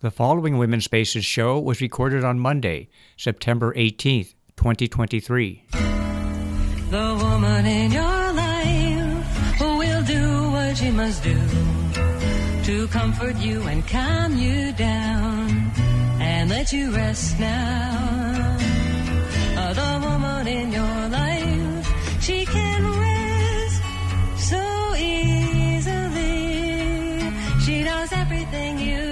The following Women's Spaces show was recorded on Monday, September 18th, 2023. The woman in your life will do what she must do to comfort you and calm you down and let you rest now. Uh, the woman in your life, she can rest so easily. She does everything you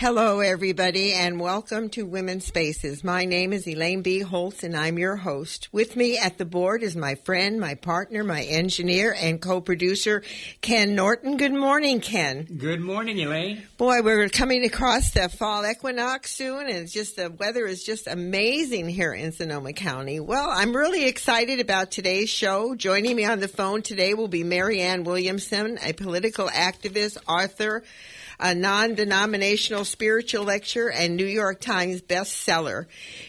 Hello, everybody, and welcome to Women's Spaces. My name is Elaine B. Holtz, and I'm your host. With me at the board is my friend, my partner, my engineer, and co-producer, Ken Norton. Good morning, Ken. Good morning, Elaine. Boy, we're coming across the fall equinox soon, and it's just the weather is just amazing here in Sonoma County. Well, I'm really excited about today's show. Joining me on the phone today will be Marianne Williamson, a political activist, author, a non-denominational spiritual lecturer and New York Times bestseller.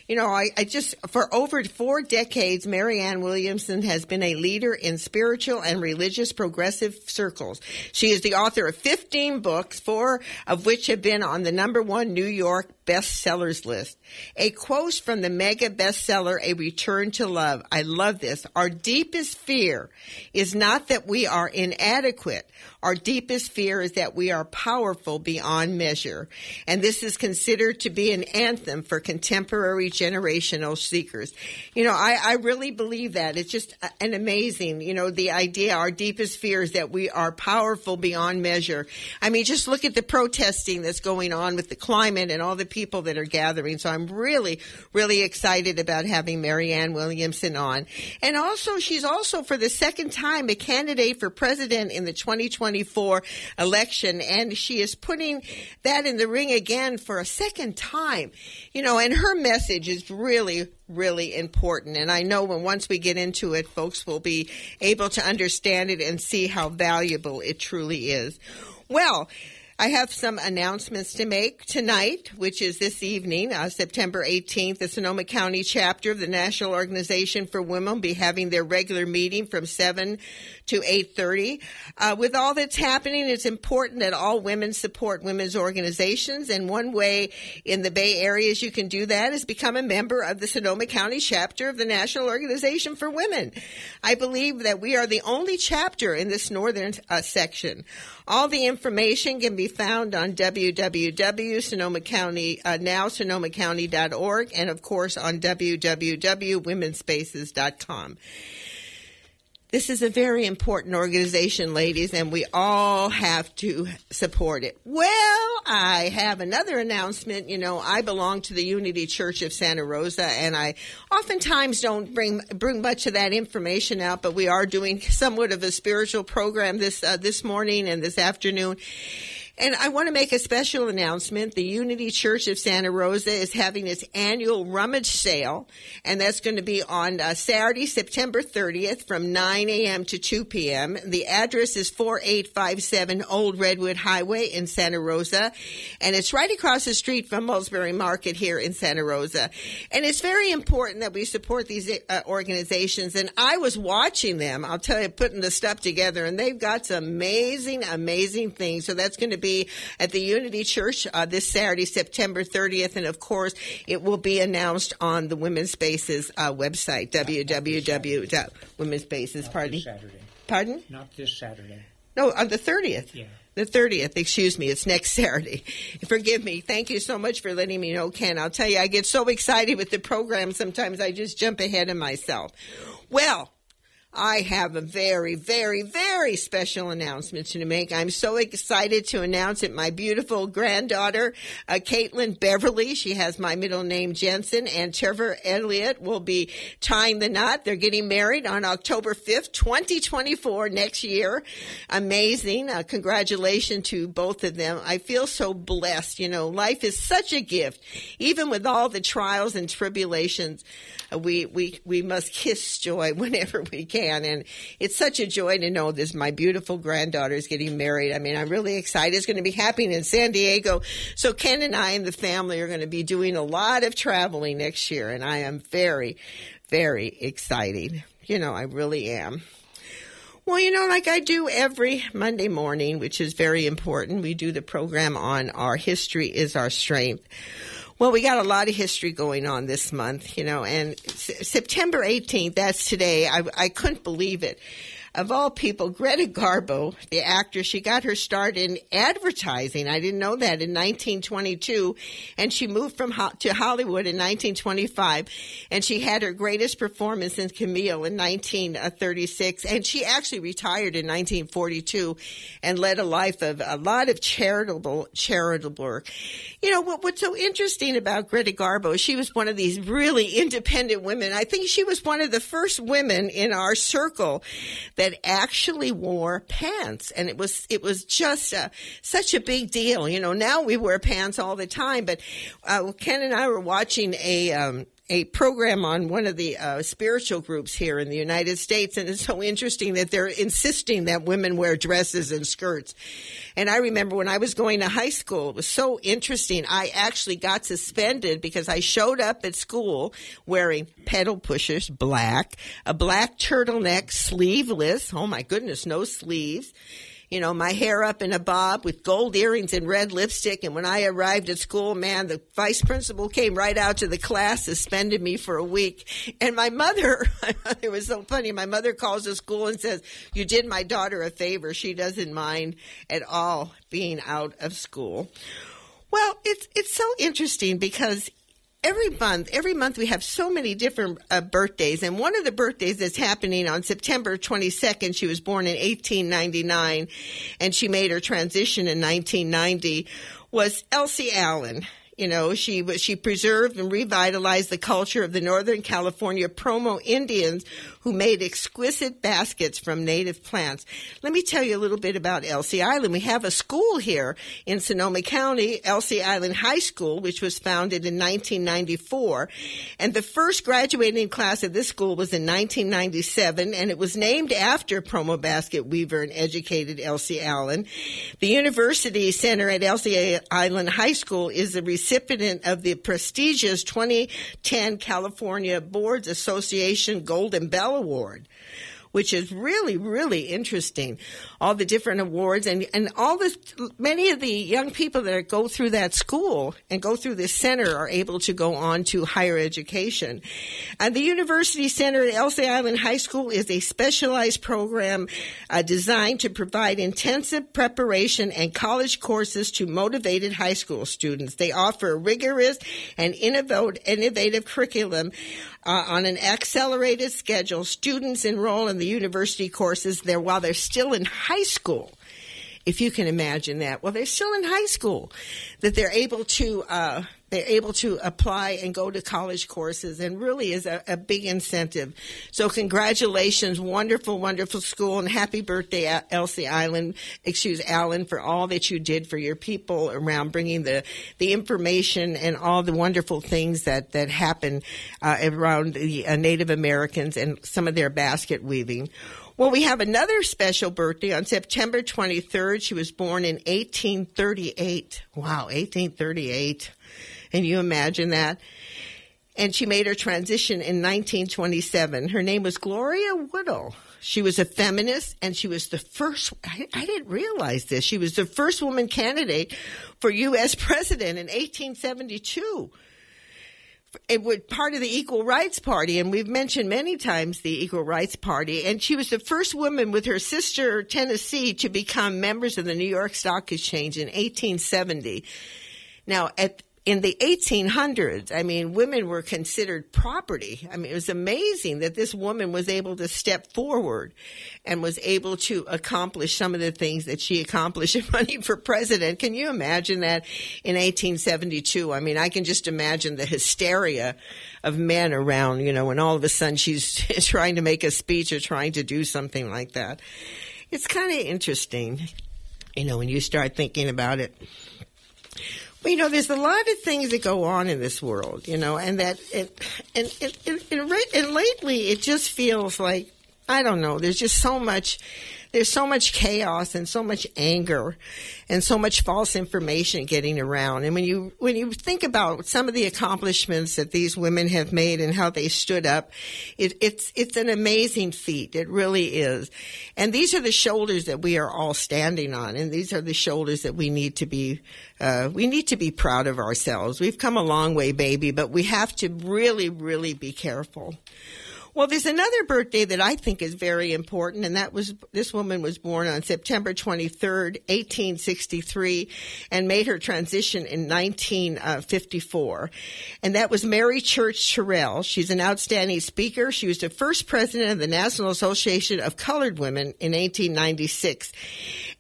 You know, I, I just, for over four decades, Marianne Williamson has been a leader in spiritual and religious progressive circles. She is the author of 15 books, four of which have been on the number one New York bestsellers list. A quote from the mega bestseller, A Return to Love. I love this. Our deepest fear is not that we are inadequate. Our deepest fear is that we are powerful beyond measure. And this is considered to be an anthem for contemporary generational seekers. You know, I, I really believe that. It's just an amazing, you know, the idea, our deepest fear is that we are powerful beyond measure. I mean, just look at the protesting that's going on with the climate and all the people that are gathering. So I'm really, really excited about having Marianne Williamson on. And also, she's also for the second time a candidate for president in the 2024 election. And she is putting that in the ring again for a second time. You know, and her message is really, really important. And I know when once we get into it, folks will be able to understand it and see how valuable it truly is. Well, I have some announcements to make tonight, which is this evening, uh, September 18th. The Sonoma County chapter of the National Organization for Women will be having their regular meeting from 7 to 8.30. Uh, with all that's happening, it's important that all women support women's organizations. And one way in the Bay Area you can do that is become a member of the Sonoma County chapter of the National Organization for Women. I believe that we are the only chapter in this northern uh, section. All the information can be found on www.sonoma uh, and of course on www.womenspaces.com. This is a very important organization, ladies, and we all have to support it. Well, I have another announcement. You know, I belong to the Unity Church of Santa Rosa, and I oftentimes don't bring bring much of that information out, but we are doing somewhat of a spiritual program this uh, this morning and this afternoon. And I want to make a special announcement. The Unity Church of Santa Rosa is having its annual rummage sale, and that's going to be on uh, Saturday, September 30th from 9 a.m. to 2 p.m. The address is 4857 Old Redwood Highway in Santa Rosa, and it's right across the street from Molsberry Market here in Santa Rosa. And it's very important that we support these uh, organizations. And I was watching them, I'll tell you, putting the stuff together, and they've got some amazing, amazing things. So that's going to be at the Unity Church uh, this Saturday, September 30th. And of course, it will be announced on the Women's Spaces uh, website, www.womenspaces. Pardon? Saturday. Pardon? Not this Saturday. No, on the 30th. Yeah. The 30th, excuse me, it's next Saturday. Forgive me. Thank you so much for letting me know, Ken. I'll tell you, I get so excited with the program, sometimes I just jump ahead of myself. Well, I have a very, very, very special announcement to make. I'm so excited to announce it. My beautiful granddaughter, uh, Caitlin Beverly, she has my middle name Jensen, and Trevor Elliott will be tying the knot. They're getting married on October 5th, 2024, next year. Amazing. Uh, congratulations to both of them. I feel so blessed. You know, life is such a gift. Even with all the trials and tribulations, uh, we, we, we must kiss joy whenever we can can. And it's such a joy to know this. My beautiful granddaughter is getting married. I mean, I'm really excited. It's going to be happening in San Diego. So Ken and I and the family are going to be doing a lot of traveling next year. And I am very, very excited. You know, I really am. Well, you know, like I do every Monday morning, which is very important, we do the program on Our History is Our Strength. Well, we got a lot of history going on this month, you know, and S- September 18th, that's today. I, I couldn't believe it of all people, Greta Garbo, the actress, she got her start in advertising. I didn't know that in 1922, and she moved from ho- to Hollywood in 1925, and she had her greatest performance in Camille in 1936, and she actually retired in 1942 and led a life of a lot of charitable charitable work. You know what, what's so interesting about Greta Garbo? She was one of these really independent women. I think she was one of the first women in our circle that actually wore pants, and it was it was just a, such a big deal. You know, now we wear pants all the time, but uh, Ken and I were watching a. Um, a program on one of the uh, spiritual groups here in the United States, and it's so interesting that they're insisting that women wear dresses and skirts. And I remember when I was going to high school, it was so interesting. I actually got suspended because I showed up at school wearing pedal pushers, black, a black turtleneck, sleeveless. Oh my goodness, no sleeves you know, my hair up in a bob with gold earrings and red lipstick. And when I arrived at school, man, the vice principal came right out to the class, suspended me for a week. And my mother, it was so funny. My mother calls the school and says, you did my daughter a favor. She doesn't mind at all being out of school. Well, it's it's so interesting because every month, every month we have so many different uh, birthdays, and one of the birthdays that's happening on September 22nd. She was born in 1899, and she made her transition in 1990. Was Elsie Allen. You know, she she preserved and revitalized the culture of the Northern California Pomo Indians who made exquisite baskets from native plants. Let me tell you a little bit about Elsie Island. We have a school here in Sonoma County, Elsie Island High School, which was founded in 1994. And the first graduating class of this school was in 1997, and it was named after Pomo basket weaver and educated Elsie Allen. The University Center at Elsie Island High School is the of the prestigious 2010 California Boards Association Golden Bell Award which is really, really interesting. All the different awards and, and all this, many of the young people that go through that school and go through this center are able to go on to higher education. And the University Center at Elsie Island High School is a specialized program uh, designed to provide intensive preparation and college courses to motivated high school students. They offer rigorous and innovative curriculum uh, on an accelerated schedule. Students enroll in the university courses there while they're still in high school. If you can imagine that, well, they're still in high school, that they're able to uh, they're able to apply and go to college courses and really is a, a, big incentive. So congratulations, wonderful, wonderful school and happy birthday, Elsie Island, excuse Allen for all that you did for your people around bringing the, the information and all the wonderful things that, that happen uh, around the uh, Native Americans and some of their basket weaving. Well, we have another special birthday on September 23rd. She was born in 1838. Wow, 1838. Can you imagine that? And she made her transition in 1927. Her name was Gloria Woodhull. She was a feminist and she was the first, I, I, didn't realize this, she was the first woman candidate for U.S. president in 1872. It was part of the Equal Rights Party, and we've mentioned many times the Equal Rights Party. And she was the first woman with her sister, Tennessee, to become members of the New York Stock Exchange in 1870. Now, at in the 1800s, I mean, women were considered property. I mean, it was amazing that this woman was able to step forward and was able to accomplish some of the things that she accomplished in running for president. Can you imagine that in 1872? I mean, I can just imagine the hysteria of men around, you know, when all of a sudden she's trying to make a speech or trying to do something like that. It's kind of interesting, you know, when you start thinking about it. You know, there's a lot of things that go on in this world, you know, and that, it, and, and, and, and, and lately it just feels like I don't know. There's just so much there's so much chaos and so much anger and so much false information getting around. And when you when you think about some of the accomplishments that these women have made and how they stood up, it, it's it's an amazing feat. It really is. And these are the shoulders that we are all standing on, and these are the shoulders that we need to be uh, we need to be proud of ourselves. We've come a long way, baby, but we have to really, really be careful. Well, there's another birthday that I think is very important, and that was this woman was born on September 23rd, 1863, and made her transition in 1954. And that was Mary Church Terrell. She's an outstanding speaker. She was the first president of the National Association of Colored Women in 1896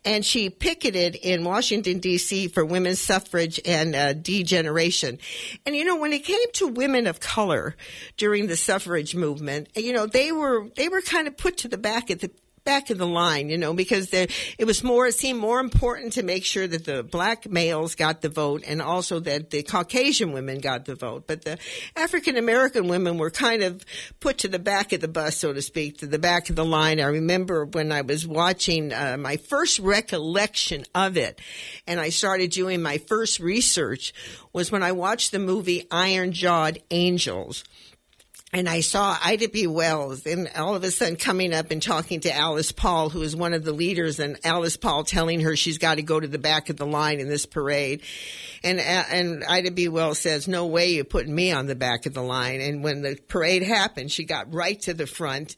and she picketed in Washington D.C. for women's suffrage and uh, degeneration. And you know, when it came to women of color during the suffrage movement, you know, they were they were kind of put to the back at the back of the line, you know, because there, it was more, it seemed more important to make sure that the black males got the vote and also that the Caucasian women got the vote. But the African American women were kind of put to the back of the bus, so to speak, to the back of the line. I remember when I was watching uh, my first recollection of it and I started doing my first research was when I watched the movie Iron Jawed Angels and I saw Ida B. Wells, and all of a sudden coming up and talking to Alice Paul, who is one of the leaders, and Alice Paul telling her she's got to go to the back of the line in this parade. And uh, and Ida B. Wells says, "No way, you're putting me on the back of the line." And when the parade happened, she got right to the front,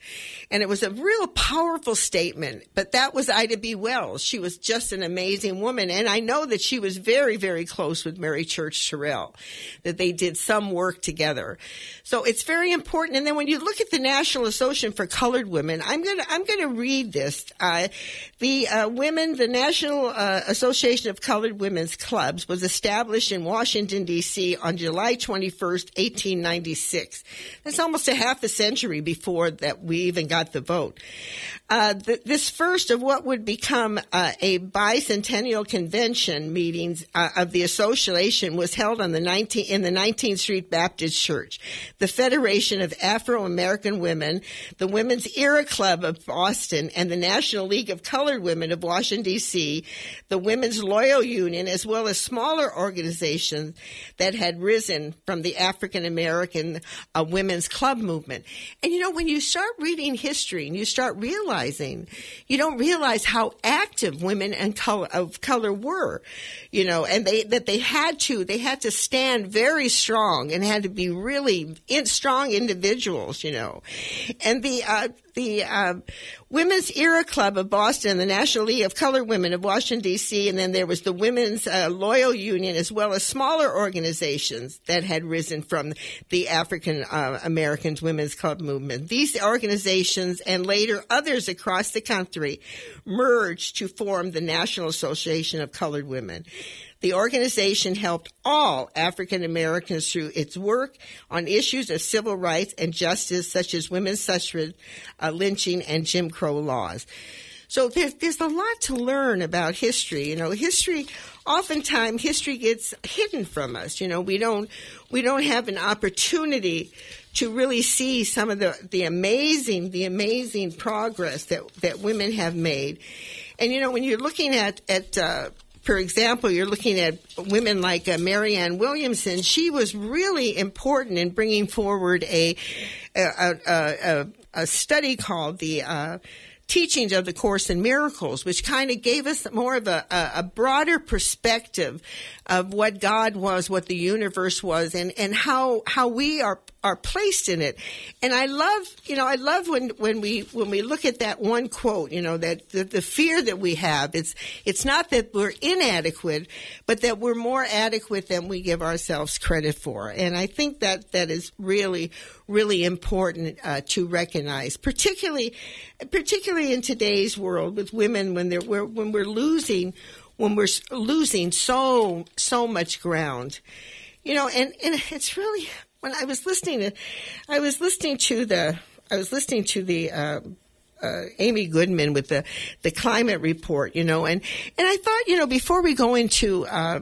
and it was a real powerful statement. But that was Ida B. Wells. She was just an amazing woman, and I know that she was very, very close with Mary Church Terrell, that they did some work together. So it's very important. And then when you look at the National Association for Colored Women, I'm gonna I'm gonna read this. Uh, the uh, women, the National uh, Association of Colored Women's Clubs was established in Washington, D.C. on July 21st, 1896. That's almost a half a century before that we even got the vote. Uh, th- this first of what would become uh, a bicentennial convention meetings uh, of the association was held on the 19, in the 19th Street Baptist Church. The Federation of Afro American Women, the Women's Era Club of Boston, and the National League of Colored Women of Washington, D.C., the Women's Loyal Union, as well as smaller organizations that had risen from the African American uh, women's club movement. And you know, when you start reading history and you start realizing, you don't realize how active women and color of color were, you know, and they that they had to they had to stand very strong and had to be really in, strong individuals, you know, and the uh, the uh, Women's Era Club of Boston, the National League of Colored Women of Washington, D.C., and then there was the Women's uh, Loyal Union, as well as smaller organizations that had risen from the African uh, Americans Women's Club movement. These organizations and later others across the country merged to form the National Association of Colored Women. The organization helped all African Americans through its work on issues of civil rights and justice, such as women's suffrage, uh, lynching, and Jim Crow laws. So there's, there's a lot to learn about history. You know, history, oftentimes history gets hidden from us. You know, we don't, we don't have an opportunity to really see some of the, the amazing, the amazing progress that, that women have made. And you know, when you're looking at, at, uh, for example, you're looking at women like uh, Marianne Williamson. She was really important in bringing forward a a, a, a study called the uh, teachings of the Course in Miracles, which kind of gave us more of a, a, a, broader perspective of what God was, what the universe was, and, and how how we are are placed in it. And I love, you know, I love when, when we when we look at that one quote, you know, that the, the fear that we have. It's it's not that we're inadequate, but that we're more adequate than we give ourselves credit for. And I think that that is really really important uh, to recognize, particularly particularly in today's world with women when they're we're, when we're losing when we're losing so so much ground. You know, and, and it's really when I was listening to, I was listening to the, I was listening to the, uh, uh, Amy Goodman with the, the climate report, you know, and, and I thought, you know, before we go into, uh,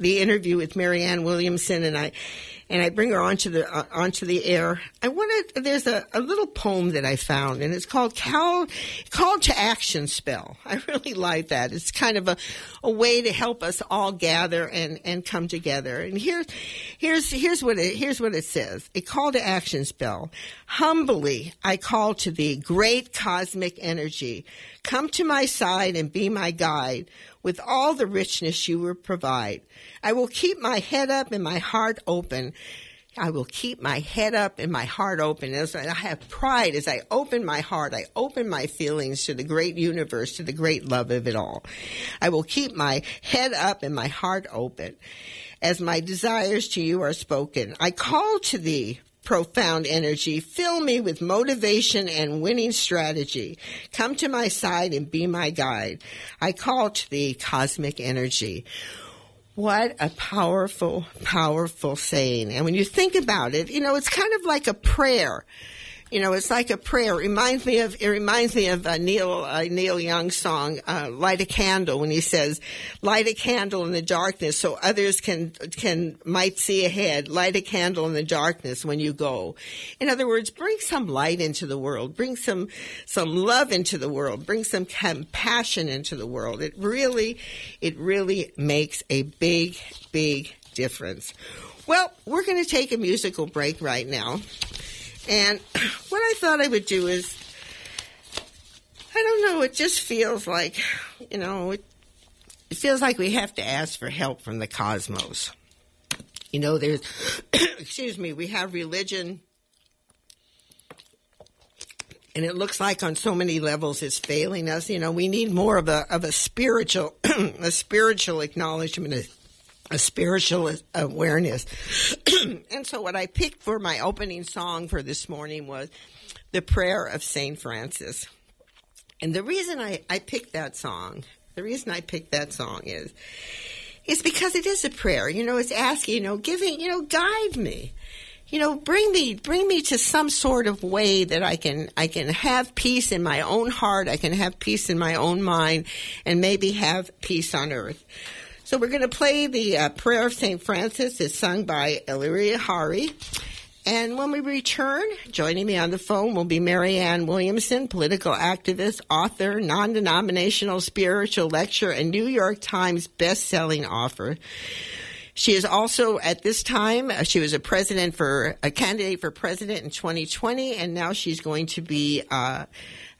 the interview with Marianne Williamson and I, and I bring her onto the uh, onto the air. I wanted there's a, a little poem that I found, and it's called Call Call to Action Spell. I really like that. It's kind of a, a way to help us all gather and, and come together. And here's here's here's what it here's what it says: A call to action spell. Humbly I call to thee, great cosmic energy. Come to my side and be my guide with all the richness you will provide. I will keep my head up and my heart open. I will keep my head up and my heart open. As I have pride as I open my heart, I open my feelings to the great universe, to the great love of it all. I will keep my head up and my heart open as my desires to you are spoken. I call to thee, profound energy. Fill me with motivation and winning strategy. Come to my side and be my guide. I call to thee, cosmic energy. What a powerful, powerful saying. And when you think about it, you know, it's kind of like a prayer. You know, it's like a prayer. It reminds me of it reminds me of uh, Neil uh, Neil Young's song uh, "Light a Candle" when he says, "Light a candle in the darkness so others can can might see ahead. Light a candle in the darkness when you go." In other words, bring some light into the world. Bring some some love into the world. Bring some compassion into the world. It really, it really makes a big, big difference. Well, we're going to take a musical break right now. And what I thought I would do is, I don't know, it just feels like, you know, it, it feels like we have to ask for help from the cosmos. You know, there's, excuse me, we have religion, and it looks like on so many levels it's failing us. You know, we need more of a of a spiritual, a spiritual acknowledgement, a spiritual awareness. and so, what I picked for my opening song for this morning was the prayer of St. Francis. And the reason I, I picked that song, the reason I picked that song is, is because it is a prayer. You know, it's asking, you know, giving, you know, guide me. You know, bring me, bring me to some sort of way that I can, I can have peace in my own heart. I can have peace in my own mind and maybe have peace on earth. So we're going to play the uh, Prayer of St. Francis. It's sung by Illyria Hari. And when we return, joining me on the phone will be Marianne Williamson, political activist, author, non-denominational spiritual lecturer, and New York Times best-selling author. She is also at this time uh, she was a president for a candidate for president in 2020, and now she's going to be. Uh,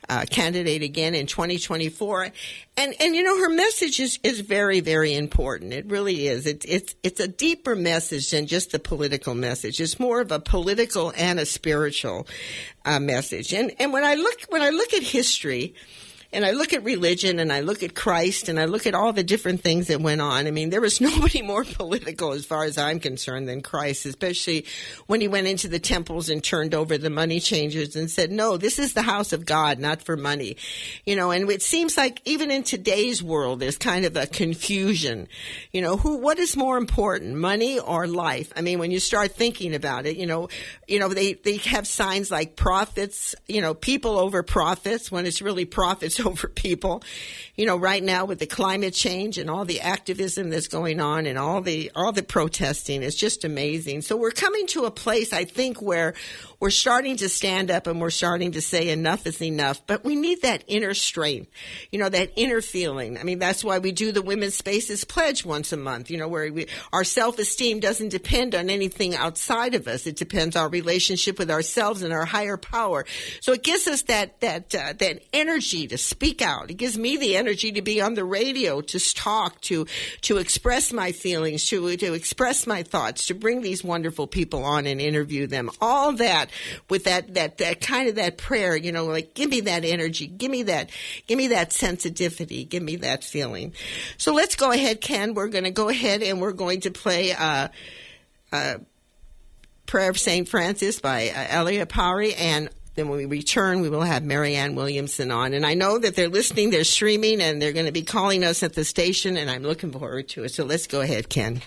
uh, candidate again in 2024. And, and you know, her message is, is very, very important. It really is. It, it's, it's a deeper message than just the political message. It's more of a political and a spiritual uh, message. And, and when I look, when I look at history, and I look at religion and I look at Christ and I look at all the different things that went on. I mean, there was nobody more political as far as I'm concerned than Christ, especially when he went into the temples and turned over the money changers and said, no, this is the house of God, not for money. You know, and it seems like even in today's world, there's kind of a confusion. You know, who, what is more important, money or life? I mean, when you start thinking about it, you know, you know, they, they have signs like profits, you know, people over profits when it's really profits over people. You know, right now with the climate change and all the activism that's going on and all the all the protesting, it's just amazing. So we're coming to a place I think where we're starting to stand up and we're starting to say enough is enough, but we need that inner strength, you know, that inner feeling. I mean, that's why we do the Women's Spaces Pledge once a month, you know, where we, our self-esteem doesn't depend on anything outside of us. It depends on our relationship with ourselves and our higher power. So it gives us that, that, uh, that energy to speak out. It gives me the energy to be on the radio, to talk, to, to express my feelings, to, to express my thoughts, to bring these wonderful people on and interview them. All that with that, that, that kind of that prayer, you know, like give me that energy, give me that, give me that sensitivity, give me that feeling. So let's go ahead, Ken. We're going to go ahead and we're going to play, uh, uh, Prayer of St. Francis by uh, Elia Pari and then when we return, we will have Marianne Williamson on. And I know that they're listening, they're streaming, and they're going to be calling us at the station, and I'm looking forward to it. So let's go ahead, Ken.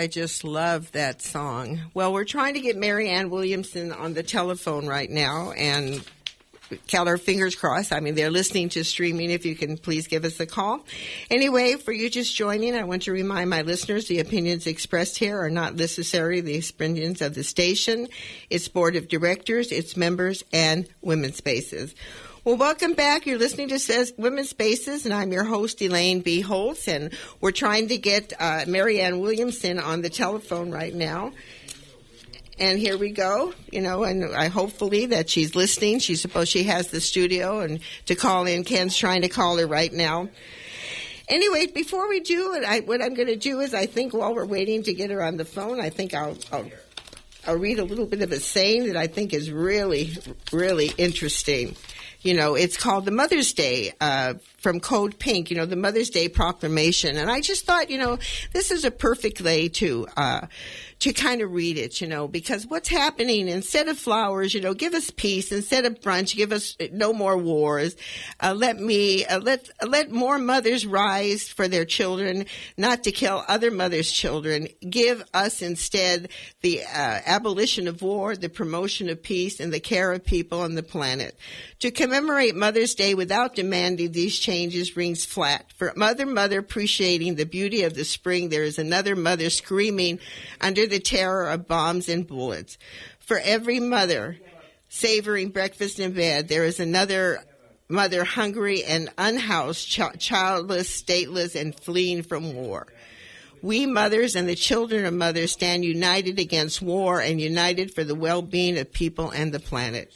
I just love that song. Well, we're trying to get Marianne Williamson on the telephone right now and count our fingers crossed. I mean, they're listening to streaming. If you can please give us a call. Anyway, for you just joining, I want to remind my listeners the opinions expressed here are not necessarily the opinions of the station, its board of directors, its members, and women's spaces. Well, welcome back. You're listening to Says Women's Spaces, and I'm your host, Elaine B. Holtz, and we're trying to get uh, Marianne Williamson on the telephone right now. And here we go, you know, and I hopefully that she's listening. She's supposed she has the studio and to call in. Ken's trying to call her right now. Anyway, before we do it, I, what I'm going to do is I think while we're waiting to get her on the phone, I think I'll, I'll I'll read a little bit of a saying that I think is really, really interesting. You know, it's called the Mother's Day uh, from Code Pink. You know, the Mother's Day Proclamation, and I just thought, you know, this is a perfect way to uh, to kind of read it. You know, because what's happening instead of flowers, you know, give us peace. Instead of brunch, give us no more wars. Uh, let me uh, let let more mothers rise for their children, not to kill other mothers' children. Give us instead the uh, abolition of war, the promotion of peace, and the care of people on the planet. To commemorate Mother's Day without demanding these changes rings flat. For Mother, Mother appreciating the beauty of the spring, there is another mother screaming under the terror of bombs and bullets. For every mother savoring breakfast in bed, there is another mother hungry and unhoused, ch- childless, stateless, and fleeing from war. We mothers and the children of mothers stand united against war and united for the well-being of people and the planet.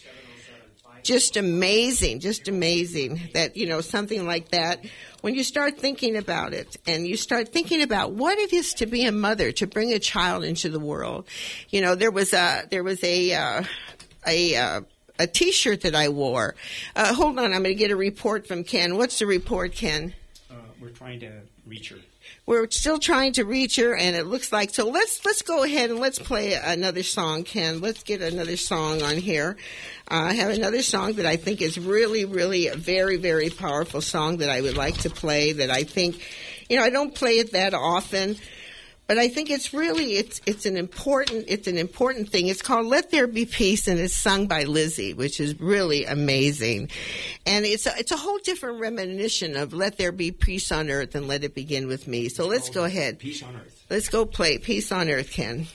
Just amazing, just amazing that, you know, something like that, when you start thinking about it and you start thinking about what it is to be a mother, to bring a child into the world. You know, there was a, there was a, uh, a, uh, a t-shirt that I wore. Uh, hold on, I'm going to get a report from Ken. What's the report, Ken? Uh, we're trying to reach her. We're still trying to reach her, and it looks like so. Let's let's go ahead and let's play another song, Ken. Let's get another song on here. Uh, I have another song that I think is really, really a very, very powerful song that I would like to play. That I think, you know, I don't play it that often, but I think it's really it's it's an important it's an important thing. It's called "Let There Be Peace" and it's sung by Lizzie, which is really amazing. And it's a, it's a whole different reminiscence of "Let There Be Peace on Earth" and "Let It Begin with Me." So let's go ahead. Peace on earth. Let's go play "Peace on Earth," Ken.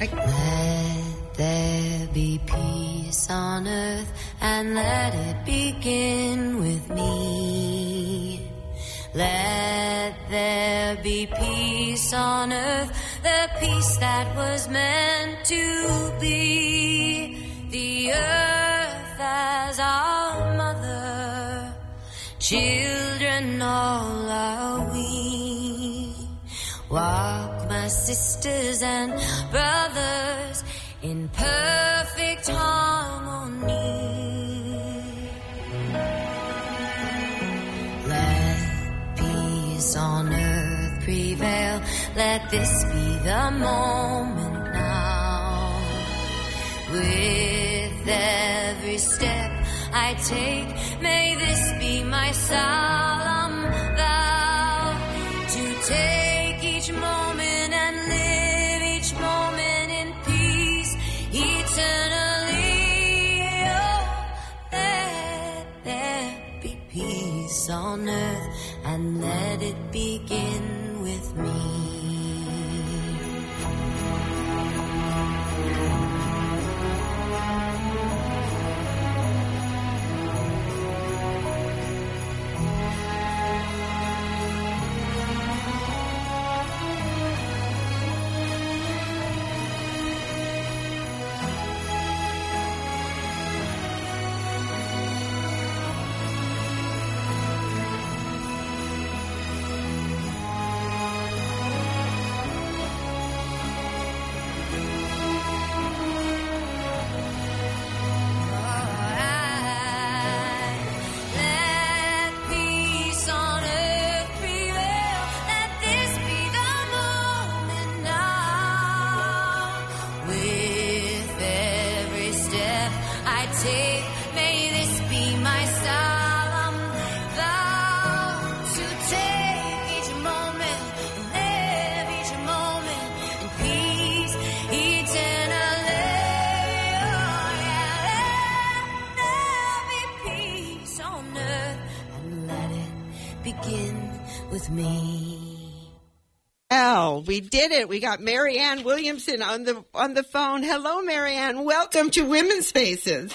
Let there be peace on earth and let it begin with me. Let there be peace on earth, the peace that was meant to be. The earth as our mother, children all are we. Walk, my sisters and brothers, in perfect harmony. Let this be the moment now. With every step I take, may this be my solemn we did it. We got Marianne Williamson on the on the phone. Hello, Marianne. Welcome to Women's Spaces.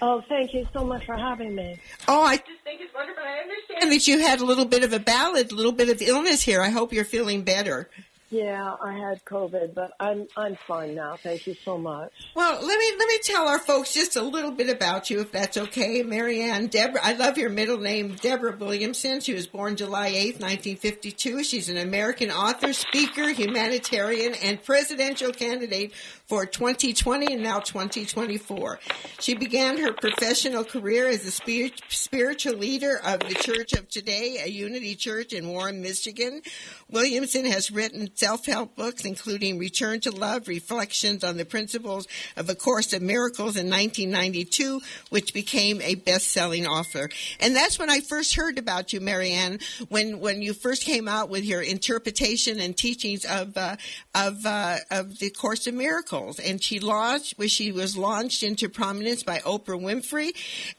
Oh, thank you so much for having me. Oh, I just think it's wonderful. I understand that you had a little bit of a ballad, a little bit of illness here. I hope you're feeling better. Yeah, I had COVID, but I'm I'm fine now. Thank you so much. Well, let me let me tell our folks just a little bit about you, if that's okay. Marianne Deborah, I love your middle name, Deborah Williamson. She was born July eighth, nineteen fifty two. She's an American author, speaker, humanitarian, and presidential candidate for 2020 and now 2024. She began her professional career as a spirit, spiritual leader of the Church of Today, a Unity Church in Warren, Michigan. Williamson has written self-help books, including Return to Love, Reflections on the Principles of A Course of Miracles in 1992, which became a best-selling author. And that's when I first heard about you, Marianne, when, when you first came out with your interpretation and teachings of, uh, of, uh, of the Course of Miracles. And she launched, where she was launched into prominence by Oprah Winfrey.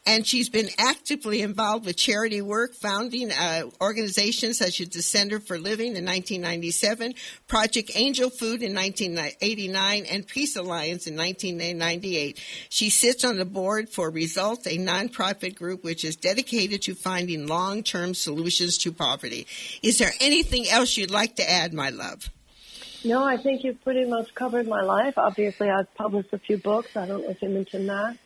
And she's been actively involved with charity work, founding uh, organizations such as the Center for Living in 1997, Project Angel Food in 1989, and Peace Alliance in 1998. She sits on the board for Results, a nonprofit group which is dedicated to finding long-term solutions to poverty. Is there anything else you'd like to add, my love? No, I think you've pretty much covered my life. Obviously, I've published a few books. I don't know if you mentioned that.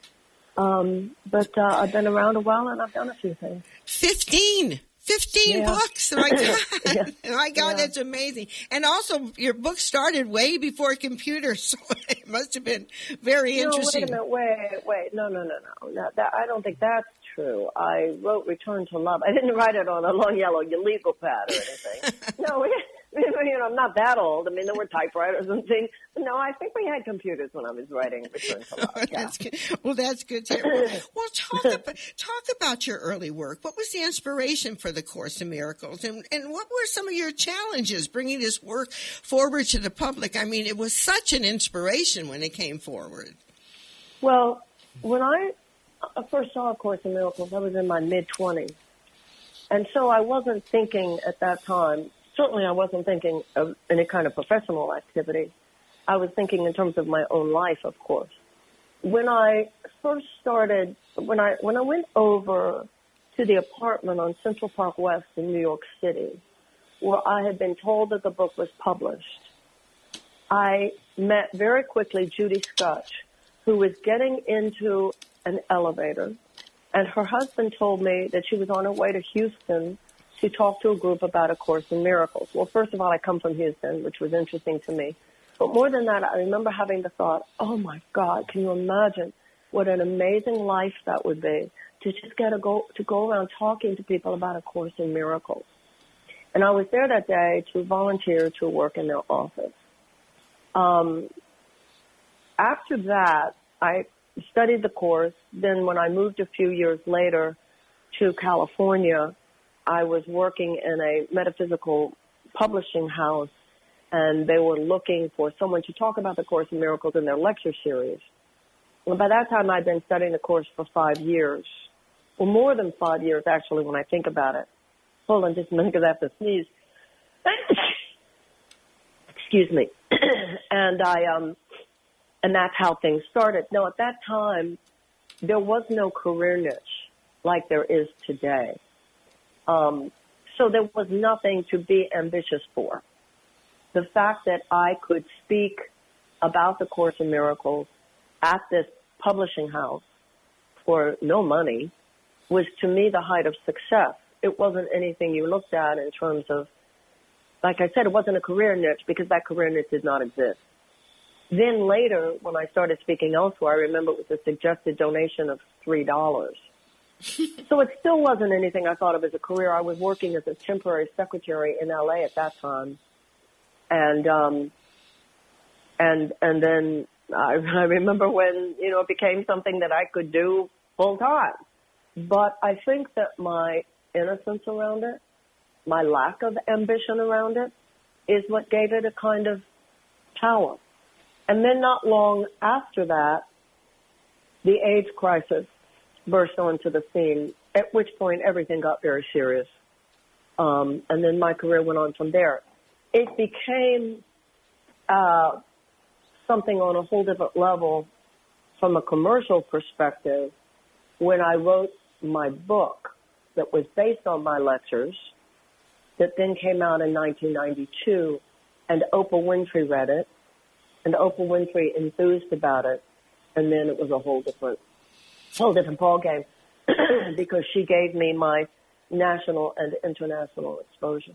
Um, but uh, I've been around a while and I've done a few things. 15. 15 Yeah. books. My God. Yeah. My God, Yeah. that's amazing. And also, your book started way before computers, so it must have been very No, wait a minute. Wait, wait. No, no, no, no. no that, I don't think that's true. I wrote Return to Love. I didn't write it on a long yellow legal pad or anything. no, we, you know, I'm not that old. I mean, there were typewriters and things. No, I think we had computers when I was writing Return to Love. Yeah. that's good. Well, that's good to hear. Well, talk about, talk about your early work. What was the inspiration for the Course in Miracles, and and what were some of your challenges bringing this work forward to the public? I mean, it was such an inspiration when it came forward. Well, when I first saw A Course in Miracles, I was in my mid twenties, and so I wasn't thinking at that time. Certainly, I wasn't thinking of any kind of professional activity. I was thinking in terms of my own life, of course. When I first started, when I when I went over to the apartment on Central Park West in New York City, where I had been told that the book was published, I met very quickly Judy Skutch, who was getting into an elevator, and her husband told me that she was on her way to Houston to talk to a group about A Course in Miracles. Well, first of all, I come from Houston, which was interesting to me. But more than that, I remember having the thought, oh my God, can you imagine what an amazing life that would be to just get to go, to go around talking to people about A Course in Miracles. And I was there that day to volunteer to work in their office. Um, after that, I studied the course. Then when I moved a few years later to California, I was working in a metaphysical publishing house and they were looking for someone to talk about the Course in Miracles in their lecture series. And by that time, I'd been studying the Course for five years. Well, more than five years, actually, when I think about it. Hold on just a minute because I have to sneeze. Excuse me. and I, um, and that's how things started. Now, at that time, there was no career niche like there is today. Um, so there was nothing to be ambitious for the fact that I could speak about the Course in Miracles at this publishing house for no money was to me the height of success. It wasn't anything you looked at in terms of, like I said, it wasn't a career niche because that career niche did not exist. Then later, when I started speaking elsewhere, I remember it was a suggested donation of $3. so it still wasn't anything I thought of as a career. I was working as a temporary secretary in LA at that time and um, and and then I, I remember when you know it became something that I could do full time. But I think that my innocence around it, my lack of ambition around it, is what gave it a kind of power. And then not long after that, the AIDS crisis burst onto the scene, at which point everything got very serious. Um, and then my career went on from there it became uh, something on a whole different level from a commercial perspective when I wrote my book that was based on my lectures that then came out in 1992 and Oprah Winfrey read it and Oprah Winfrey enthused about it and then it was a whole different whole different ball game because she gave me my national and international exposure.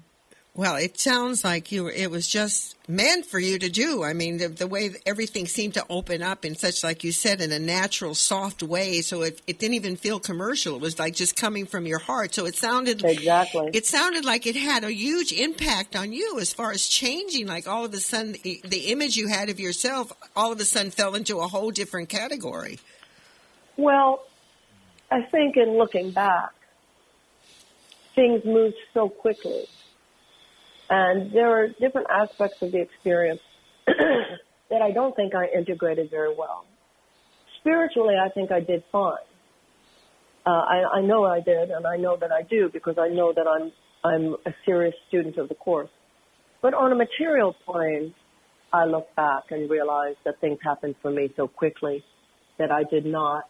Well, it sounds like you. It was just meant for you to do. I mean, the, the way everything seemed to open up in such, like you said, in a natural, soft way. So it, it didn't even feel commercial. It was like just coming from your heart. So it sounded exactly. It sounded like it had a huge impact on you as far as changing. Like all of a sudden, the image you had of yourself all of a sudden fell into a whole different category. Well, I think in looking back, things moved so quickly and there are different aspects of the experience that I don't think I integrated very well. Spiritually, I think I did fine. Uh, I, I know I did, and I know that I do because I know that I'm I'm a serious student of the course. But on a material plane, I look back and realize that things happened for me so quickly that I did not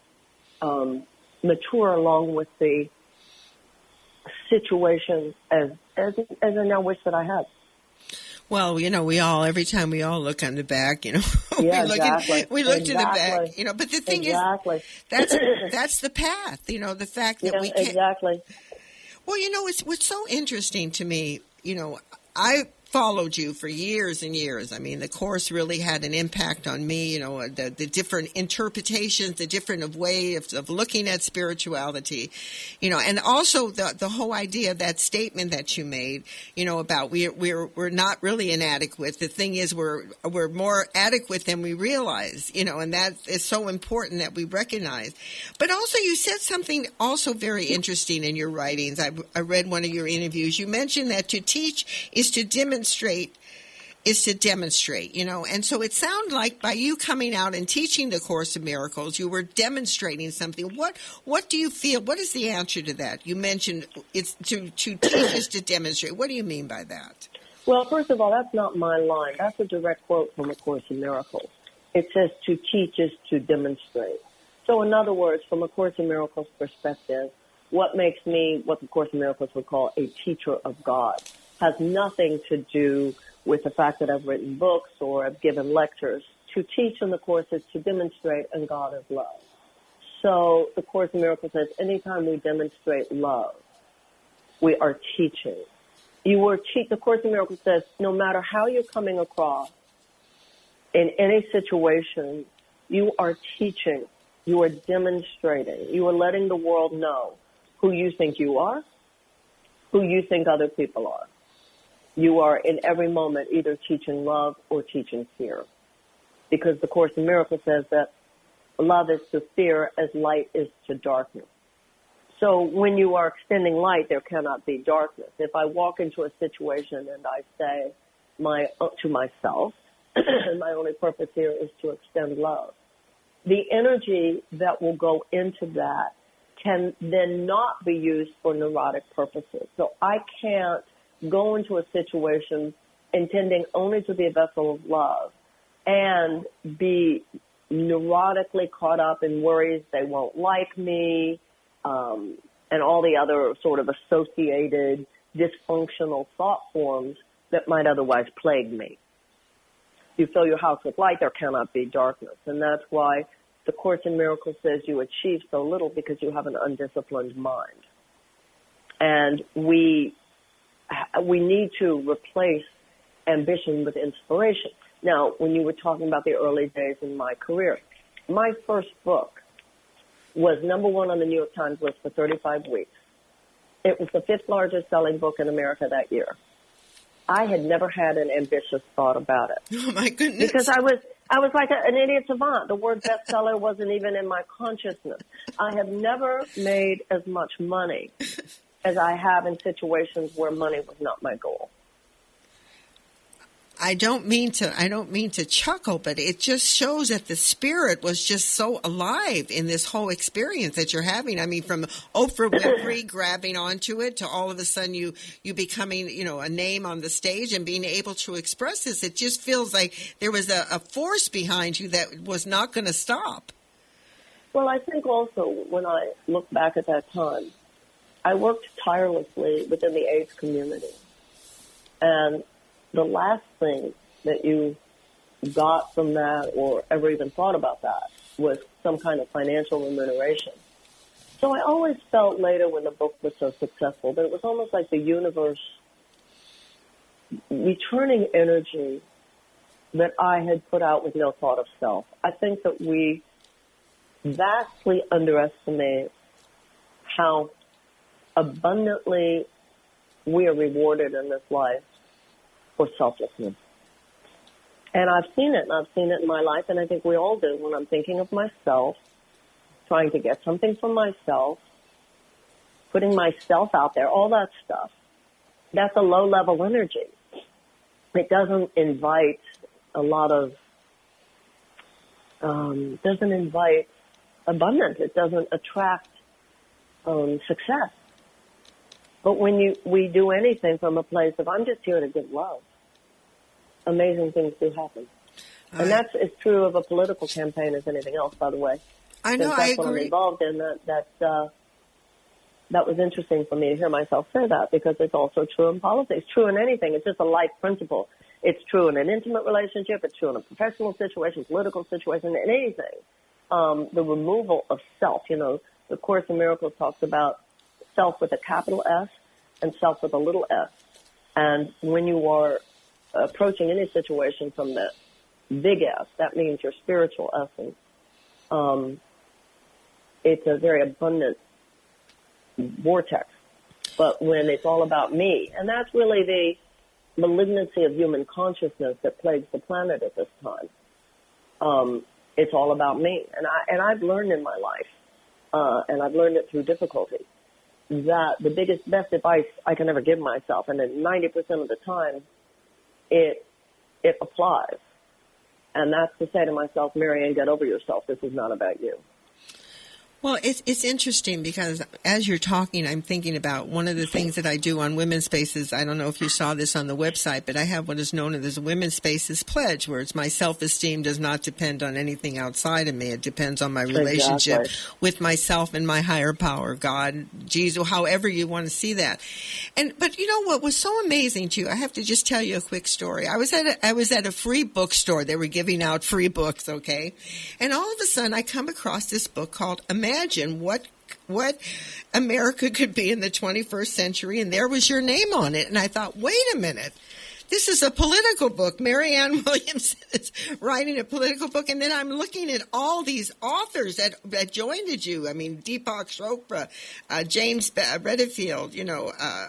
um, mature along with the situation as as as I now wish that I had. Well, you know, we all every time we all look on the back, you know, yeah, we look exactly. we look exactly. to the back, you know. But the thing exactly. is, that's that's the path, you know. The fact that yeah, we can't. Exactly. Well, you know, it's what's so interesting to me. You know, I followed you for years and years. I mean, the course really had an impact on me. You know, the, the different interpretations, the different way of, of looking at spirituality. You know, and also the the whole idea of that statement that you made. You know, about we're we're we're not really inadequate. The thing is, we're we're more adequate than we realize. You know, and that is so important that we recognize. But also, you said something also very interesting in your writings. I, I read one of your interviews. You mentioned that to teach is to demonstrate demonstrate is to demonstrate, you know. And so it sounded like by you coming out and teaching the Course of Miracles, you were demonstrating something. What what do you feel? What is the answer to that? You mentioned it's to to teach is to demonstrate. What do you mean by that? Well, first of all, that's not my line. That's a direct quote from the Course in Miracles. It says to teach is to demonstrate. So in other words, from a Course in Miracles perspective, what makes me what the Course in Miracles would call a teacher of God has nothing to do with the fact that I've written books or I've given lectures. To teach in the Course is to demonstrate and God is love. So the Course in Miracles says anytime we demonstrate love, we are teaching. You were te- the Course in Miracles says no matter how you're coming across in any situation, you are teaching, you are demonstrating, you are letting the world know who you think you are, who you think other people are. You are in every moment either teaching love or teaching fear. Because the Course in Miracles says that love is to fear as light is to darkness. So when you are extending light, there cannot be darkness. If I walk into a situation and I say my, to myself, my only purpose here is to extend love. The energy that will go into that can then not be used for neurotic purposes. So I can't go into a situation intending only to be a vessel of love and be neurotically caught up in worries they won't like me, um, and all the other sort of associated dysfunctional thought forms that might otherwise plague me. You fill your house with light, there cannot be darkness. And that's why the Course in Miracles says you achieve so little because you have an undisciplined mind. And we, Uh, we need to replace ambition with inspiration. Now, when you were talking about the early days in my career, my first book was number one on the New York Times list for 35 weeks. It was the fifth largest selling book in America that year. I had never had an ambitious thought about it. Oh my goodness. Because I was, I was like a, an idiot savant. The word bestseller wasn't even in my consciousness. I have never made as much money as I have in situations where money was not my goal. I don't mean to I don't mean to chuckle, but it just shows that the spirit was just so alive in this whole experience that you're having. I mean, from Oprah Winfrey grabbing onto it to all of a sudden you you becoming you know a name on the stage and being able to express this. It just feels like there was a, a force behind you that was not going to stop. Well, I think also when I look back at that time, I worked tirelessly within the AIDS community, and the last thing that you got from that or ever even thought about that was some kind of financial remuneration. So I always felt later when the book was so successful that it was almost like the universe returning energy that I had put out with no thought of self. I think that we vastly underestimate how abundantly we are rewarded in this life for selflessness. And I've seen it, and I've seen it in my life, and I think we all do when I'm thinking of myself, trying to get something for myself, putting myself out there, all that stuff. That's a low level energy. It doesn't invite a lot of, um, doesn't invite abundance. It doesn't attract um, success. But when you we do anything from a place of I'm just here to give love, amazing things do happen. All and right. that's as true of a political campaign as anything else, by the way. I know. That's I what agree. I'm involved in. That that uh, that was interesting for me to hear myself say that because it's also true in politics. True in anything. It's just a life principle. It's true in an intimate relationship. It's true in a professional situation, political situation, in anything. Um, the removal of self. You know, the Course in Miracles talks about self with a capital S and self with a little s. And when you are approaching any situation from the big S, that means your spiritual essence. Um, it's a very abundant vortex. But when it's all about me, and that's really the malignancy of human consciousness that plagues the planet at this time. Um, it's all about me, and I and I've learned in my life, uh, and I've learned it through difficulty that the biggest, best advice I can ever give myself, and then 90% of the time, it, it applies. And that's to say to myself, Marianne, get over yourself. This is not about you. Well, it's it's interesting because as you're talking, I'm thinking about one of the things that I do on Women's Spaces. I don't know if you saw this on the website, but I have what is known as a Women's Spaces pledge, where it's my self esteem does not depend on anything outside of me. It depends on my relationship Exactly. with myself and my higher power, God, Jesus, however you want to see that. And but you know what was so amazing to you? I have to just tell you a quick story. I was at a, I was at a free bookstore. They were giving out free books, okay? And all of a sudden, I come across this book called Imagine What what America could be in the 21st century, and there was your name on it. And I thought, wait a minute. This is a political book. Marianne Williamson is writing a political book, and then I'm looking at all these authors that, that joined you. I mean, Deepak Chopra, uh, James Redfield, you know, uh,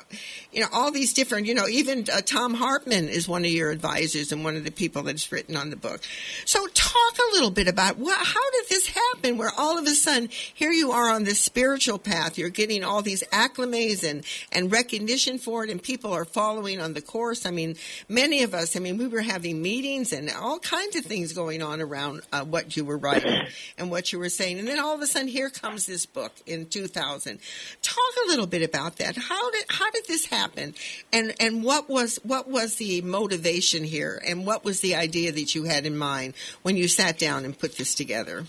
you know, all these different, you know, even uh, Thom Hartmann is one of your advisors and one of the people that's written on the book. So, talk a little bit about what, how did this happen? Where all of a sudden here you are on this spiritual path, you're getting all these acclimates and and recognition for it, and people are following on the course. I mean, many of us. I mean, we were having meetings and all kinds of things going on around uh, what you were writing and what you were saying, and then all of a sudden here comes this book in 2000. Talk a little bit about that. How did how did this happen, and and what was what was the motivation here, and what was the idea that you had in mind when you sat down and put this together?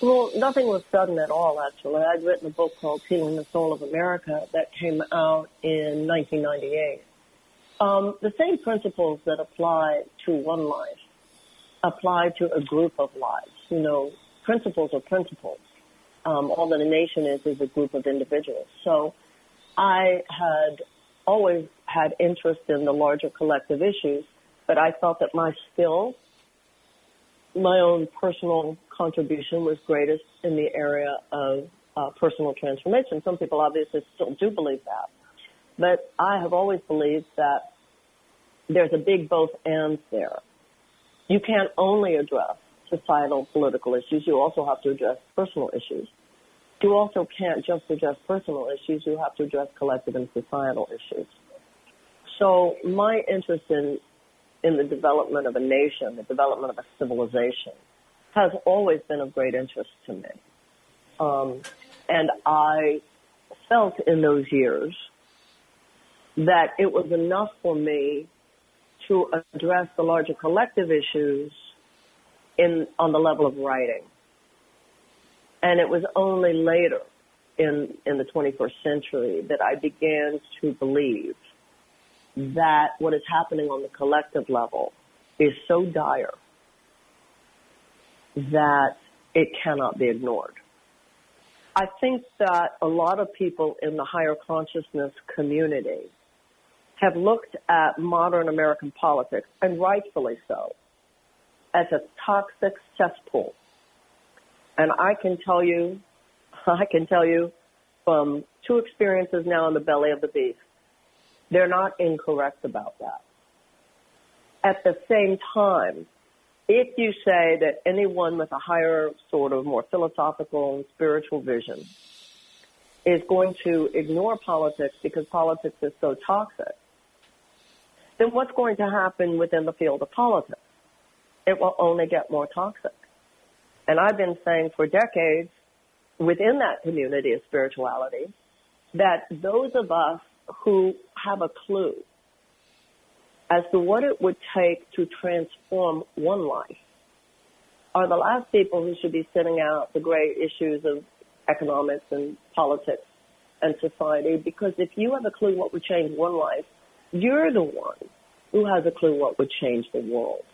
Well, nothing was sudden at all, actually. I'd written a book called Healing the Soul of America that came out in 1998. Um, the same principles that apply to one life apply to a group of lives. You know, principles are principles. Um, all that a nation is is a group of individuals. So I had always had interest in the larger collective issues, but I felt that my skill my own personal contribution was greatest in the area of uh, personal transformation. Some people obviously still do believe that. But I have always believed that there's a big both ands there. You can't only address societal political issues, you also have to address personal issues. You also can't just address personal issues, you have to address collective and societal issues. So my interest in in the development of a nation, the development of a civilization, has always been of great interest to me. Um, and I felt in those years that it was enough for me to address the larger collective issues in on the level of writing. And it was only later in in the 21st century that I began to believe that what is happening on the collective level is so dire that it cannot be ignored. I think that a lot of people in the higher consciousness community have looked at modern American politics, and rightfully so, as a toxic cesspool. And I can tell you, I can tell you from two experiences now in the belly of the beast, they're not incorrect about that. At the same time, if you say that anyone with a higher sort of more philosophical and spiritual vision is going to ignore politics because politics is so toxic, then what's going to happen within the field of politics? It will only get more toxic. And I've been saying for decades within that community of spirituality that those of us who have a clue as to what it would take to transform one life are the last people who should be sitting out the great issues of economics and politics and society because if you have a clue what would change one life, you're the one who has a clue what would change the world.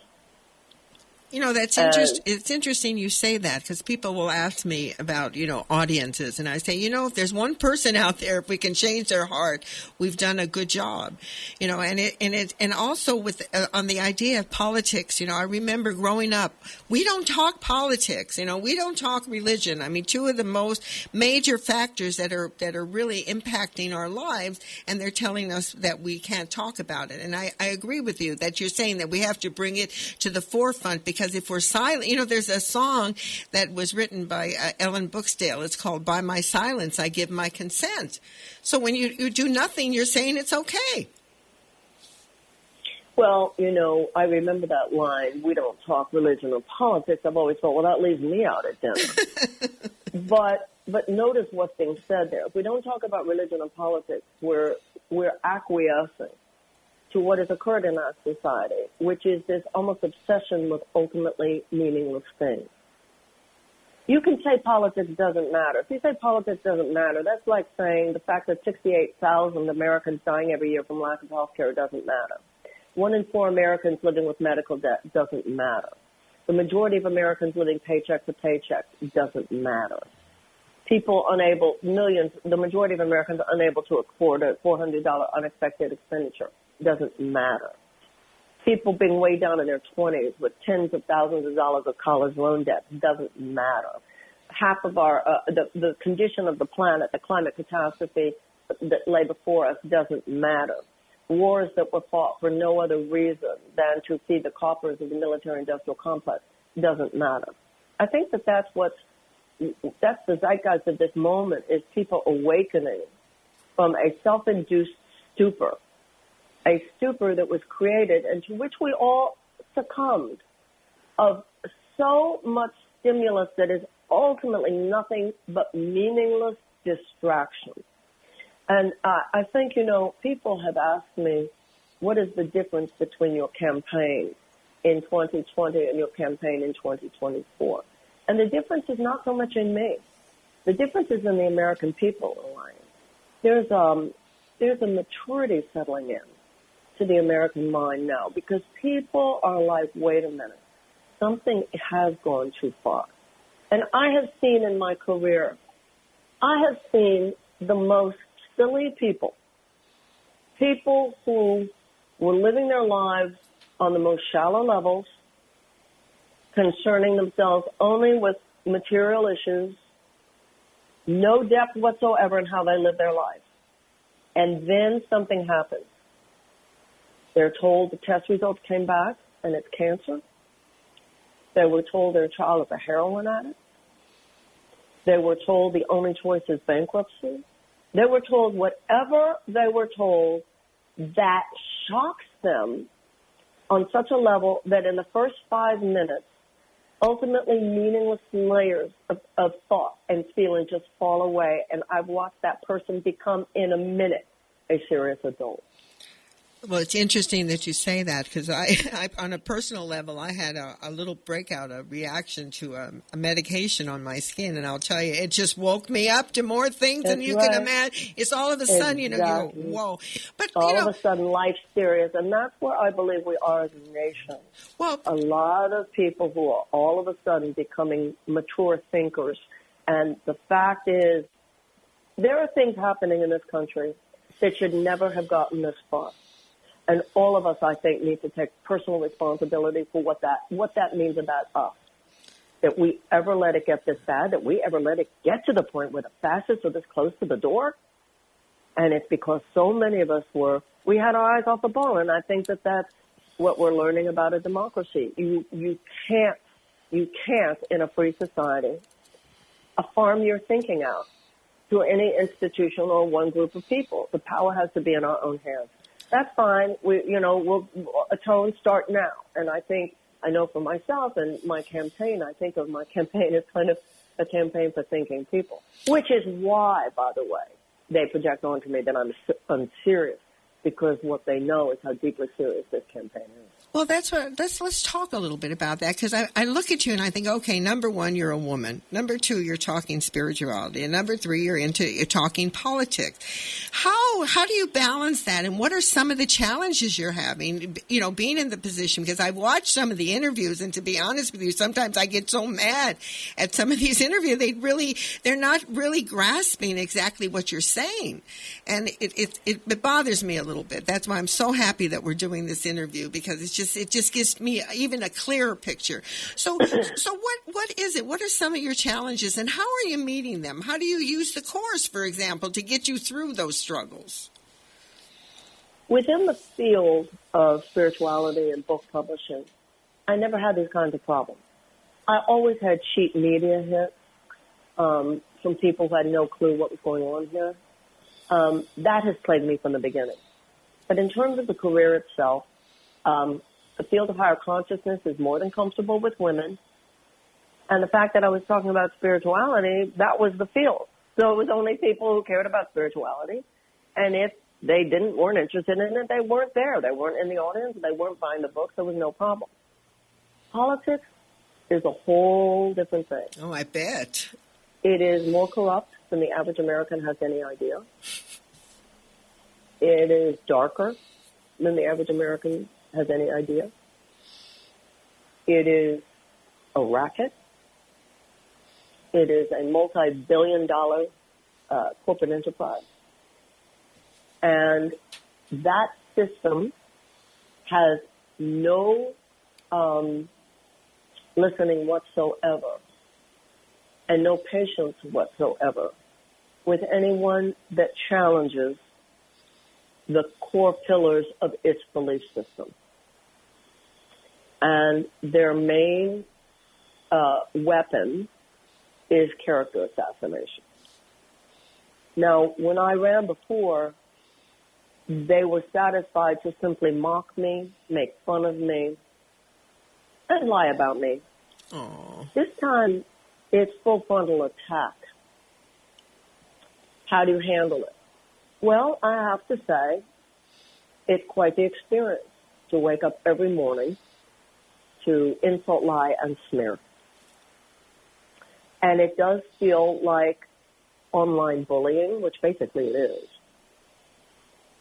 You know, that's interest. It's interesting you say that because people will ask me about you know audiences, and I say, you know, if there's one person out there, if we can change their heart, we've done a good job. You know, and it and it and also with uh, on the idea of politics. You know, I remember growing up, we don't talk politics. You know, we don't talk religion. I mean, two of the most major factors that are that are really impacting our lives, and they're telling us that we can't talk about it. And I, I agree with you that you're saying that we have to bring it to the forefront because if we're silent, you know, there's a song that was written by uh, Ellen Bukstel. It's called "By My Silence I Give My Consent." So when you, you do nothing, you're saying it's okay. Well, you know, I remember that line, we don't talk religion or politics. I've always thought, well, that leaves me out at dinner. but but notice what's being said there. If we don't talk about religion and politics, we're, we're acquiescing to what has occurred in our society, which is this almost obsession with ultimately meaningless things. You can say politics doesn't matter. If you say politics doesn't matter, that's like saying the fact that 68,000 Americans dying every year from lack of health care doesn't matter. One in four Americans living with medical debt doesn't matter. The majority of Americans living paycheck to paycheck doesn't matter. People unable, millions, the majority of Americans unable to afford a $400 unexpected expenditure doesn't matter people being way down in their 20s with tens of thousands of dollars of college loan debt doesn't matter. Half of our, uh, the, the condition of the planet, the climate catastrophe that lay before us doesn't matter. Wars that were fought for no other reason than to feed the coffers of the military industrial complex doesn't matter. I think that that's what's, that's the zeitgeist of this moment is people awakening from a self-induced stupor a stupor that was created and to which we all succumbed of so much stimulus that is ultimately nothing but meaningless distraction. And uh, I think, you know, people have asked me, what is the difference between your campaign in 2020 and your campaign in 2024? And the difference is not so much in me. The difference is in the American People Alliance. There's, um, there's a maturity settling in to the American mind now because people are like, wait a minute, something has gone too far. And I have seen in my career, I have seen the most silly people, people who were living their lives on the most shallow levels, concerning themselves only with material issues, no depth whatsoever in how they live their life. And then something happens they're told the test results came back and it's cancer. They were told their child is a heroin addict. They were told the only choice is bankruptcy. They were told whatever they were told that shocks them on such a level that in the first five minutes, ultimately meaningless layers of, of thought and feeling just fall away. And I've watched that person become in a minute a serious adult. Well, it's interesting that you say that because I, I, on a personal level, I had a, a little breakout, a reaction to a, a, medication on my skin, and I'll tell you, it just woke me up to more things That's than you right. can imagine. It's all of a sudden, exactly. you know, you go, whoa! But all you know, of a sudden, life's serious, and that's where I believe we are as a nation. Well, a lot of people who are all of a sudden becoming mature thinkers, and the fact is, there are things happening in this country that should never have gotten this far. And all of us, I think, need to take personal responsibility for what that, what that means about us. That we ever let it get this bad, that we ever let it get to the point where the fascists are this close to the door. And it's because so many of us were, we had our eyes off the ball. And I think that that's what we're learning about a democracy. You, you can't, you can't in a free society farm your thinking out to any institution or one group of people. The power has to be in our own hands that's fine. We, you know, we'll atone start now. And I think, I know for myself and my campaign, I think of my campaign as kind of a campaign for thinking people, which is why, by the way, they project onto me that I'm, I'm serious because what they know is how deeply serious this campaign is. Well, that's what. Let's let's talk a little bit about that because I, I look at you and I think, okay, number one, you're a woman. Number two, you're talking spirituality, and number three, you're into you're talking politics. How how do you balance that, and what are some of the challenges you're having? You know, being in the position because I've watched some of the interviews, and to be honest with you, sometimes I get so mad at some of these interviews. They really they're not really grasping exactly what you're saying, and it it, it, it bothers me a little bit. That's why I'm so happy that we're doing this interview because it's just just it just gives me even a clearer picture. So so what what is it? What are some of your challenges and how are you meeting them? How do you use the course, for example, to get you through those struggles? Within the field of spirituality and book publishing, I never had these kinds of problems. I always had cheap media hits um, from people who had no clue what was going on here. Um, that has plagued me from the beginning. But in terms of the career itself, um, the field of higher consciousness is more than comfortable with women. And the fact that I was talking about spirituality, that was the field. So it was only people who cared about spirituality. And if they didn't, weren't interested in it, they weren't there. They weren't in the audience. They weren't buying the books. There was no problem. Politics is a whole different thing. Oh, I bet. It is more corrupt than the average American has any idea. It is darker than the average American has any idea. It is a racket. It is a multi-billion dollar uh, corporate enterprise. And that system has no um, listening whatsoever and no patience whatsoever with anyone that challenges the core pillars of its belief system. And their main uh, weapon is character assassination. Now, when I ran before, they were satisfied to simply mock me, make fun of me, and lie about me. Oh, This time, it's full frontal attack. How do you handle it? Well, I have to say, it's quite the experience to wake up every morning to insult, lie, and smear. And it does feel like online bullying, which basically it is.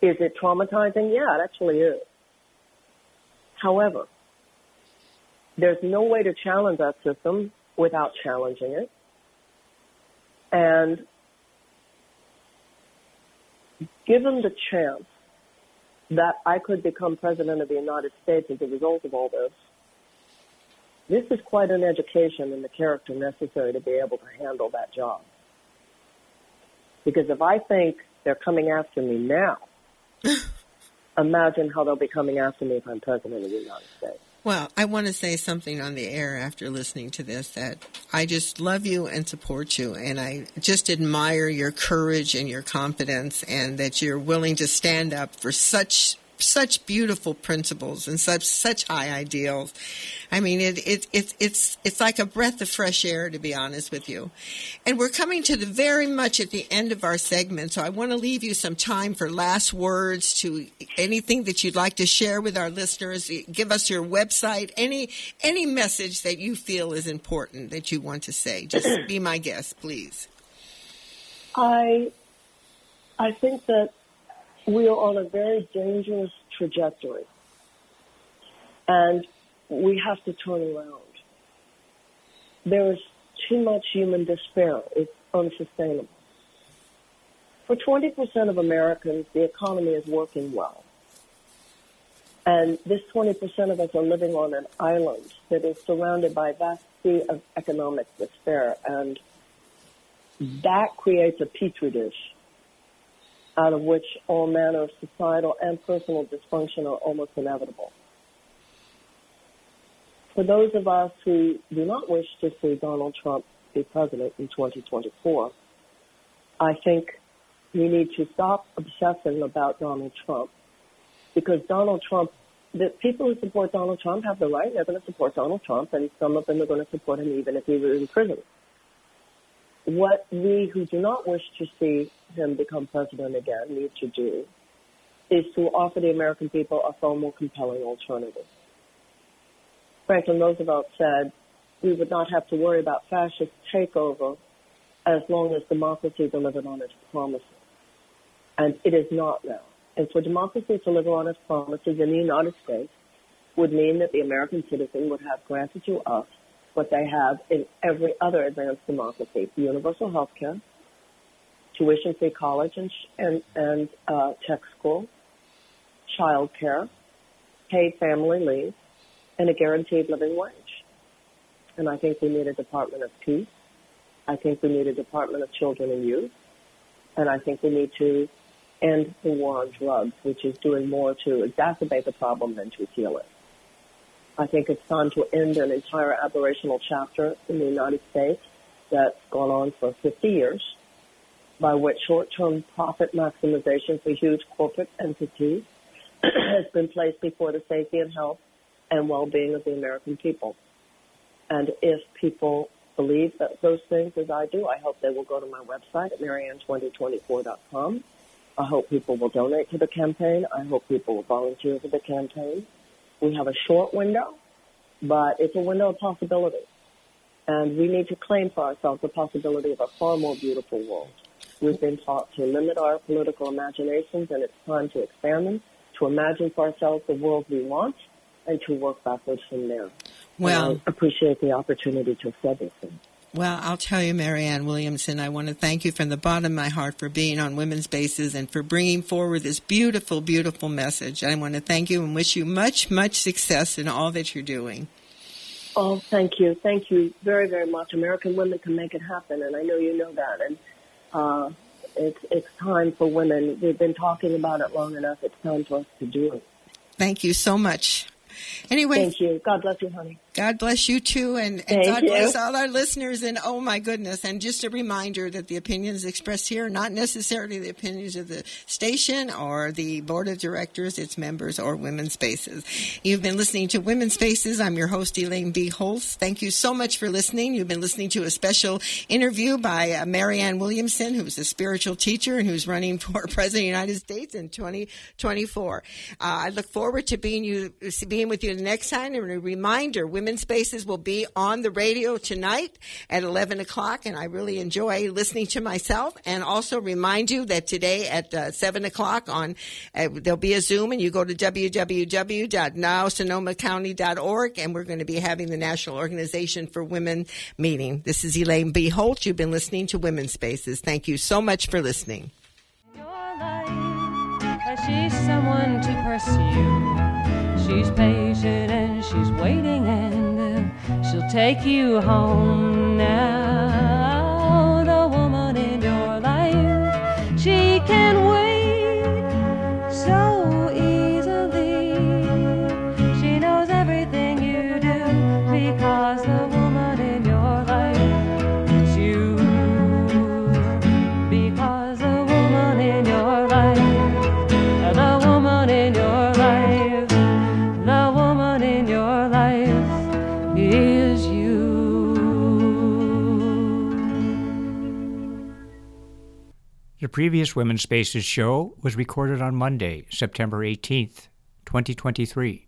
Is it traumatizing? Yeah, it actually is. However, there's no way to challenge that system without challenging it. And given the chance that I could become president of the United States as a result of all this, this is quite an education in the character necessary to be able to handle that job. Because if I think they're coming after me now, imagine how they'll be coming after me if I'm president of the United States. Well, I want to say something on the air after listening to this that I just love you and support you, and I just admire your courage and your confidence, and that you're willing to stand up for such such beautiful principles and such such high ideals. I mean, it, it, it it's it's like a breath of fresh air, to be honest with you. And we're coming to the very much at the end of our segment, so I want to leave you some time for last words to anything that you'd like to share with our listeners. Give us your website, any any message that you feel is important that you want to say. Just be my guest, please. I I think that we are on a very dangerous trajectory. And we have to turn around. There is too much human despair. It's unsustainable. For 20% of Americans, the economy is working well. And this 20% of us are living on an island that is surrounded by a vast sea of economic despair. And that creates a petri dish out of which all manner of societal and personal dysfunction are almost inevitable. For those of us who do not wish to see Donald Trump be president in 2024, I think we need to stop obsessing about Donald Trump because Donald Trump, the people who support Donald Trump have the right, they're going to support Donald Trump, and some of them are going to support him even if he were in prison. What we who do not wish to see him become president again need to do is to offer the American people a far more compelling alternative. Franklin Roosevelt said we would not have to worry about fascist takeover as long as democracy delivered on its promises. And it is not now. And for democracy to deliver on its promises in the United States would mean that the American citizen would have granted to us what they have in every other advanced democracy: universal health care, tuition-free college and and, and uh, tech school, child care, paid family leave, and a guaranteed living wage. And I think we need a Department of Peace. I think we need a Department of Children and Youth. And I think we need to end the war on drugs, which is doing more to exacerbate the problem than to heal it. I think it's time to end an entire aberrational chapter in the United States that's gone on for 50 years, by which short-term profit maximization for huge corporate entities has been placed before the safety and health and well-being of the American people. And if people believe that those things as I do, I hope they will go to my website at marianne2024.com. I hope people will donate to the campaign. I hope people will volunteer for the campaign. We have a short window, but it's a window of possibility. And we need to claim for ourselves the possibility of a far more beautiful world. We've been taught to limit our political imaginations, and it's time to expand them, to imagine for ourselves the world we want, and to work backwards from there. Well, appreciate the opportunity to say this. Well, I'll tell you, Marianne Williamson, I want to thank you from the bottom of my heart for being on Women's Spaces and for bringing forward this beautiful, beautiful message. I want to thank you and wish you much, much success in all that you're doing. Oh, thank you. Thank you very, very much. American women can make it happen, and I know you know that. And uh, it's, it's time for women. We've been talking about it long enough. It's time for us to do it. Thank you so much. Anyway, thank you. God bless you, honey. God bless you too, and, and God you. bless all our listeners. And oh my goodness! And just a reminder that the opinions expressed here are not necessarily the opinions of the station or the board of directors, its members, or Women's Spaces. You've been listening to Women's Spaces. I'm your host Elaine B. Holtz. Thank you so much for listening. You've been listening to a special interview by uh, Marianne Williamson, who's a spiritual teacher and who's running for President of the United States in 2024. Uh, I look forward to being you being with you the next time. And a reminder. Women's Spaces will be on the radio tonight at 11 o'clock, and I really enjoy listening to myself. And also remind you that today at uh, 7 o'clock on uh, there'll be a Zoom, and you go to www.nowsonomacounty.org, and we're going to be having the National Organization for Women meeting. This is Elaine B. Holt. You've been listening to Women's Spaces. Thank you so much for listening. She's someone to pursue. She's patient and she's waiting, and uh, she'll take you home now. The woman in your life, she can previous Women's Spaces show was recorded on Monday, September 18th, 2023.